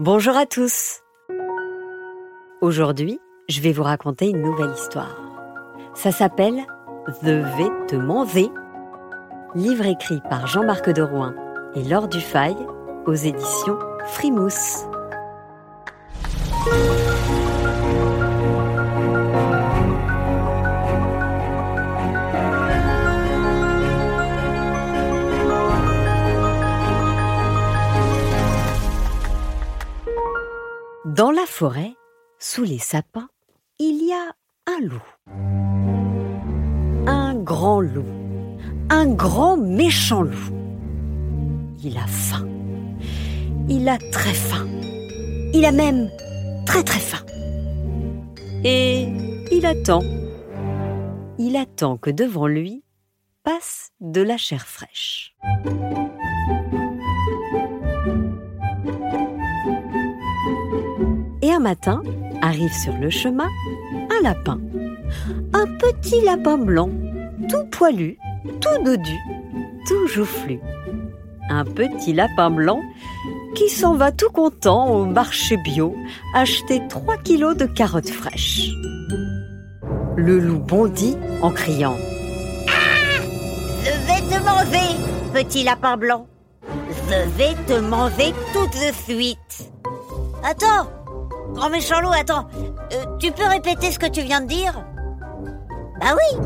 Bonjour à tous. Aujourd'hui, je vais vous raconter une nouvelle histoire. Ça s'appelle The Vêtement V, livre écrit par Jean-Marc de Rouen et Laure Dufay aux éditions Frimousse. Dans la forêt, sous les sapins, il y a un loup. Un grand loup. Un grand méchant loup. Il a faim. Il a très faim. Il a même très très faim. Et il attend. Il attend que devant lui passe de la chair fraîche. Matin, arrive sur le chemin un lapin. Un petit lapin blanc, tout poilu, tout dodu, tout joufflu. Un petit lapin blanc qui s'en va tout content au marché bio acheter 3 kilos de carottes fraîches. Le loup bondit en criant Ah Je vais te manger, petit lapin blanc. Je vais te manger tout de suite. Attends Grand méchant loup, attends. Euh, tu peux répéter ce que tu viens de dire? Bah oui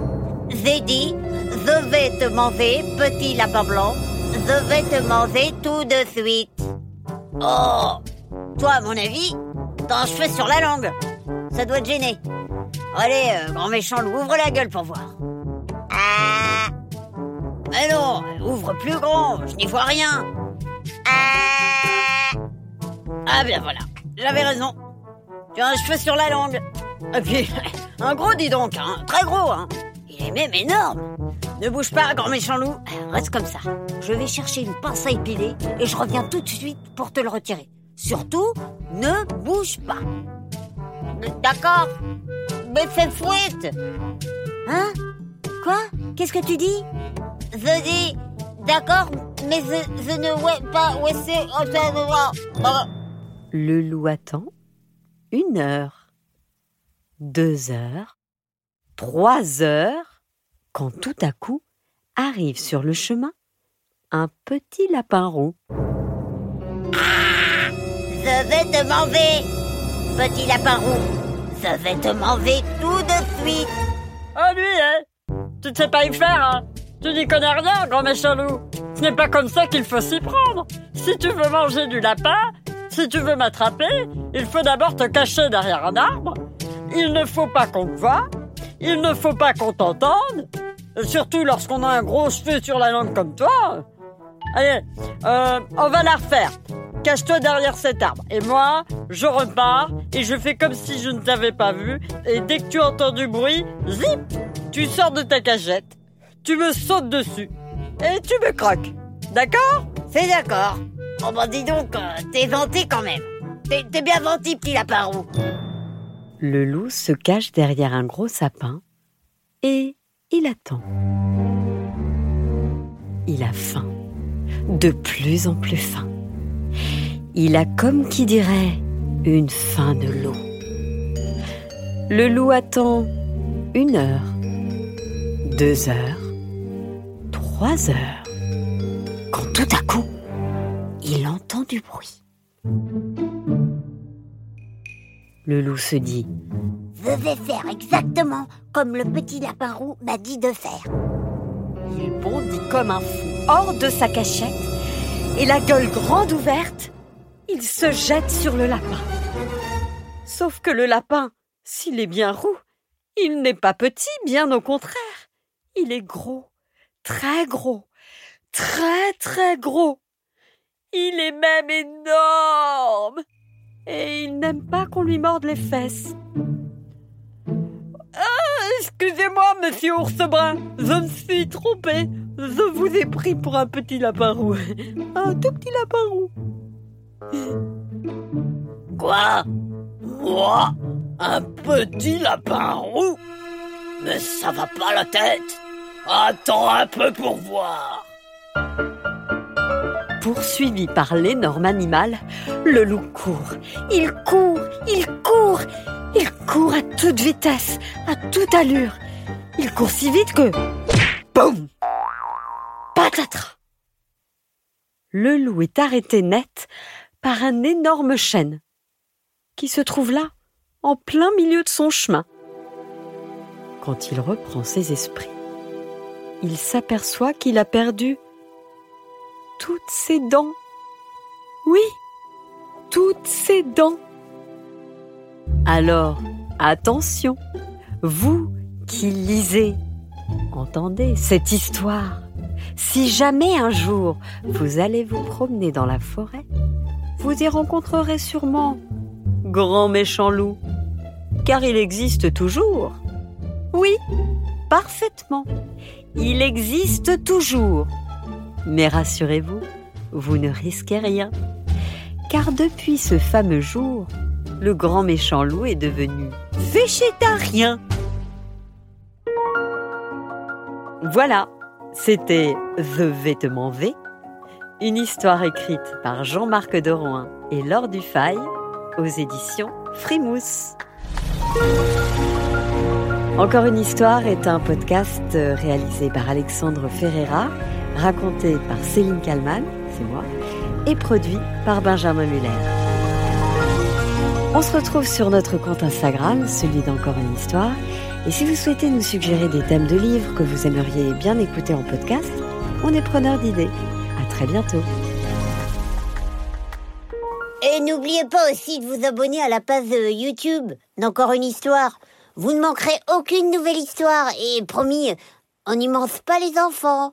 J'ai dit, je vais te manger, petit lapin blanc. Je vais te manger tout de suite. Oh Toi, à mon avis, t'as un cheveu sur la langue. Ça doit te gêner. Allez, euh, grand méchant loup, ouvre la gueule pour voir. Ah Mais non, ouvre plus grand, je n'y vois rien. Ah Ah bien voilà, j'avais raison. Tu as un cheveu sur la langue. Et puis, un gros dis donc, hein, très gros, hein. Il est même énorme. Ne bouge pas, grand méchant loup. Reste comme ça. Je vais chercher une pince à épiler et je reviens tout de suite pour te le retirer. Surtout, ne bouge pas. D'accord Mais fais fouette Hein? Quoi? Qu'est-ce que tu dis? Je dis, d'accord, mais je, ne ouais pas où c'est. Le loup attend une heure, deux heures, trois heures, quand tout à coup arrive sur le chemin un petit lapin roux. Ah Je vais te manger, petit lapin roux. Je vais te manger tout de suite. Ah lui, hein Tu ne sais pas y faire, hein Tu n'y connais rien, grand méchant loup. Ce n'est pas comme ça qu'il faut s'y prendre. Si tu veux manger du lapin, si tu veux m'attraper, il faut d'abord te cacher derrière un arbre. Il ne faut pas qu'on te voie. Il ne faut pas qu'on t'entende. Surtout lorsqu'on a un gros cheveu sur la langue comme toi. Allez, euh, on va la refaire. Cache-toi derrière cet arbre. Et moi, je repars et je fais comme si je ne t'avais pas vu. Et dès que tu entends du bruit, zip, tu sors de ta cachette. Tu me sautes dessus. Et tu me croques. D'accord? C'est d'accord. Oh bah dis donc, euh, t'es vanté quand même. T'es bien vanté, petit lapin roux. Le loup se cache derrière un gros sapin et il attend. Il a faim, de plus en plus faim. Il a comme qui dirait une faim de loup. Le loup attend une heure, deux heures, trois heures, quand tout à coup, il entend du bruit. Le loup se dit Je vais faire exactement comme le petit lapin roux m'a dit de faire. Il bondit comme un fou hors de sa cachette et la gueule grande ouverte, il se jette sur le lapin. Sauf que le lapin, s'il est bien roux, il n'est pas petit, bien au contraire. Il est gros, très gros, très très gros. Il est même énorme. Et il n'aime pas qu'on lui morde les fesses. Ah, excusez-moi, monsieur ours je me suis trompé. Je vous ai pris pour un petit lapin roux. Un tout petit lapin roux. Quoi? Moi? Un petit lapin roux? Mais ça va pas la tête Attends un peu pour voir poursuivi par l'énorme animal, le loup court. Il court, il court, il court à toute vitesse, à toute allure. Il court si vite que... Boum Patatras Le loup est arrêté net par un énorme chêne qui se trouve là, en plein milieu de son chemin. Quand il reprend ses esprits, il s'aperçoit qu'il a perdu toutes ses dents. Oui, toutes ses dents. Alors, attention, vous qui lisez, entendez cette histoire. Si jamais un jour vous allez vous promener dans la forêt, vous y rencontrerez sûrement grand méchant loup, car il existe toujours. Oui, parfaitement. Il existe toujours. Mais rassurez-vous, vous ne risquez rien. Car depuis ce fameux jour, le grand méchant loup est devenu végétarien. Voilà, c'était The Vêtement V, une histoire écrite par Jean-Marc Dorouin et Laure Dufay aux éditions Frimousse. Encore une histoire est un podcast réalisé par Alexandre Ferreira, raconté par Céline Kalman, c'est moi, et produit par Benjamin Muller. On se retrouve sur notre compte Instagram, celui d'Encore une histoire. Et si vous souhaitez nous suggérer des thèmes de livres que vous aimeriez bien écouter en podcast, on est preneur d'idées. À très bientôt. Et n'oubliez pas aussi de vous abonner à la page YouTube d'Encore une histoire. Vous ne manquerez aucune nouvelle histoire et promis, on n'y mange pas les enfants.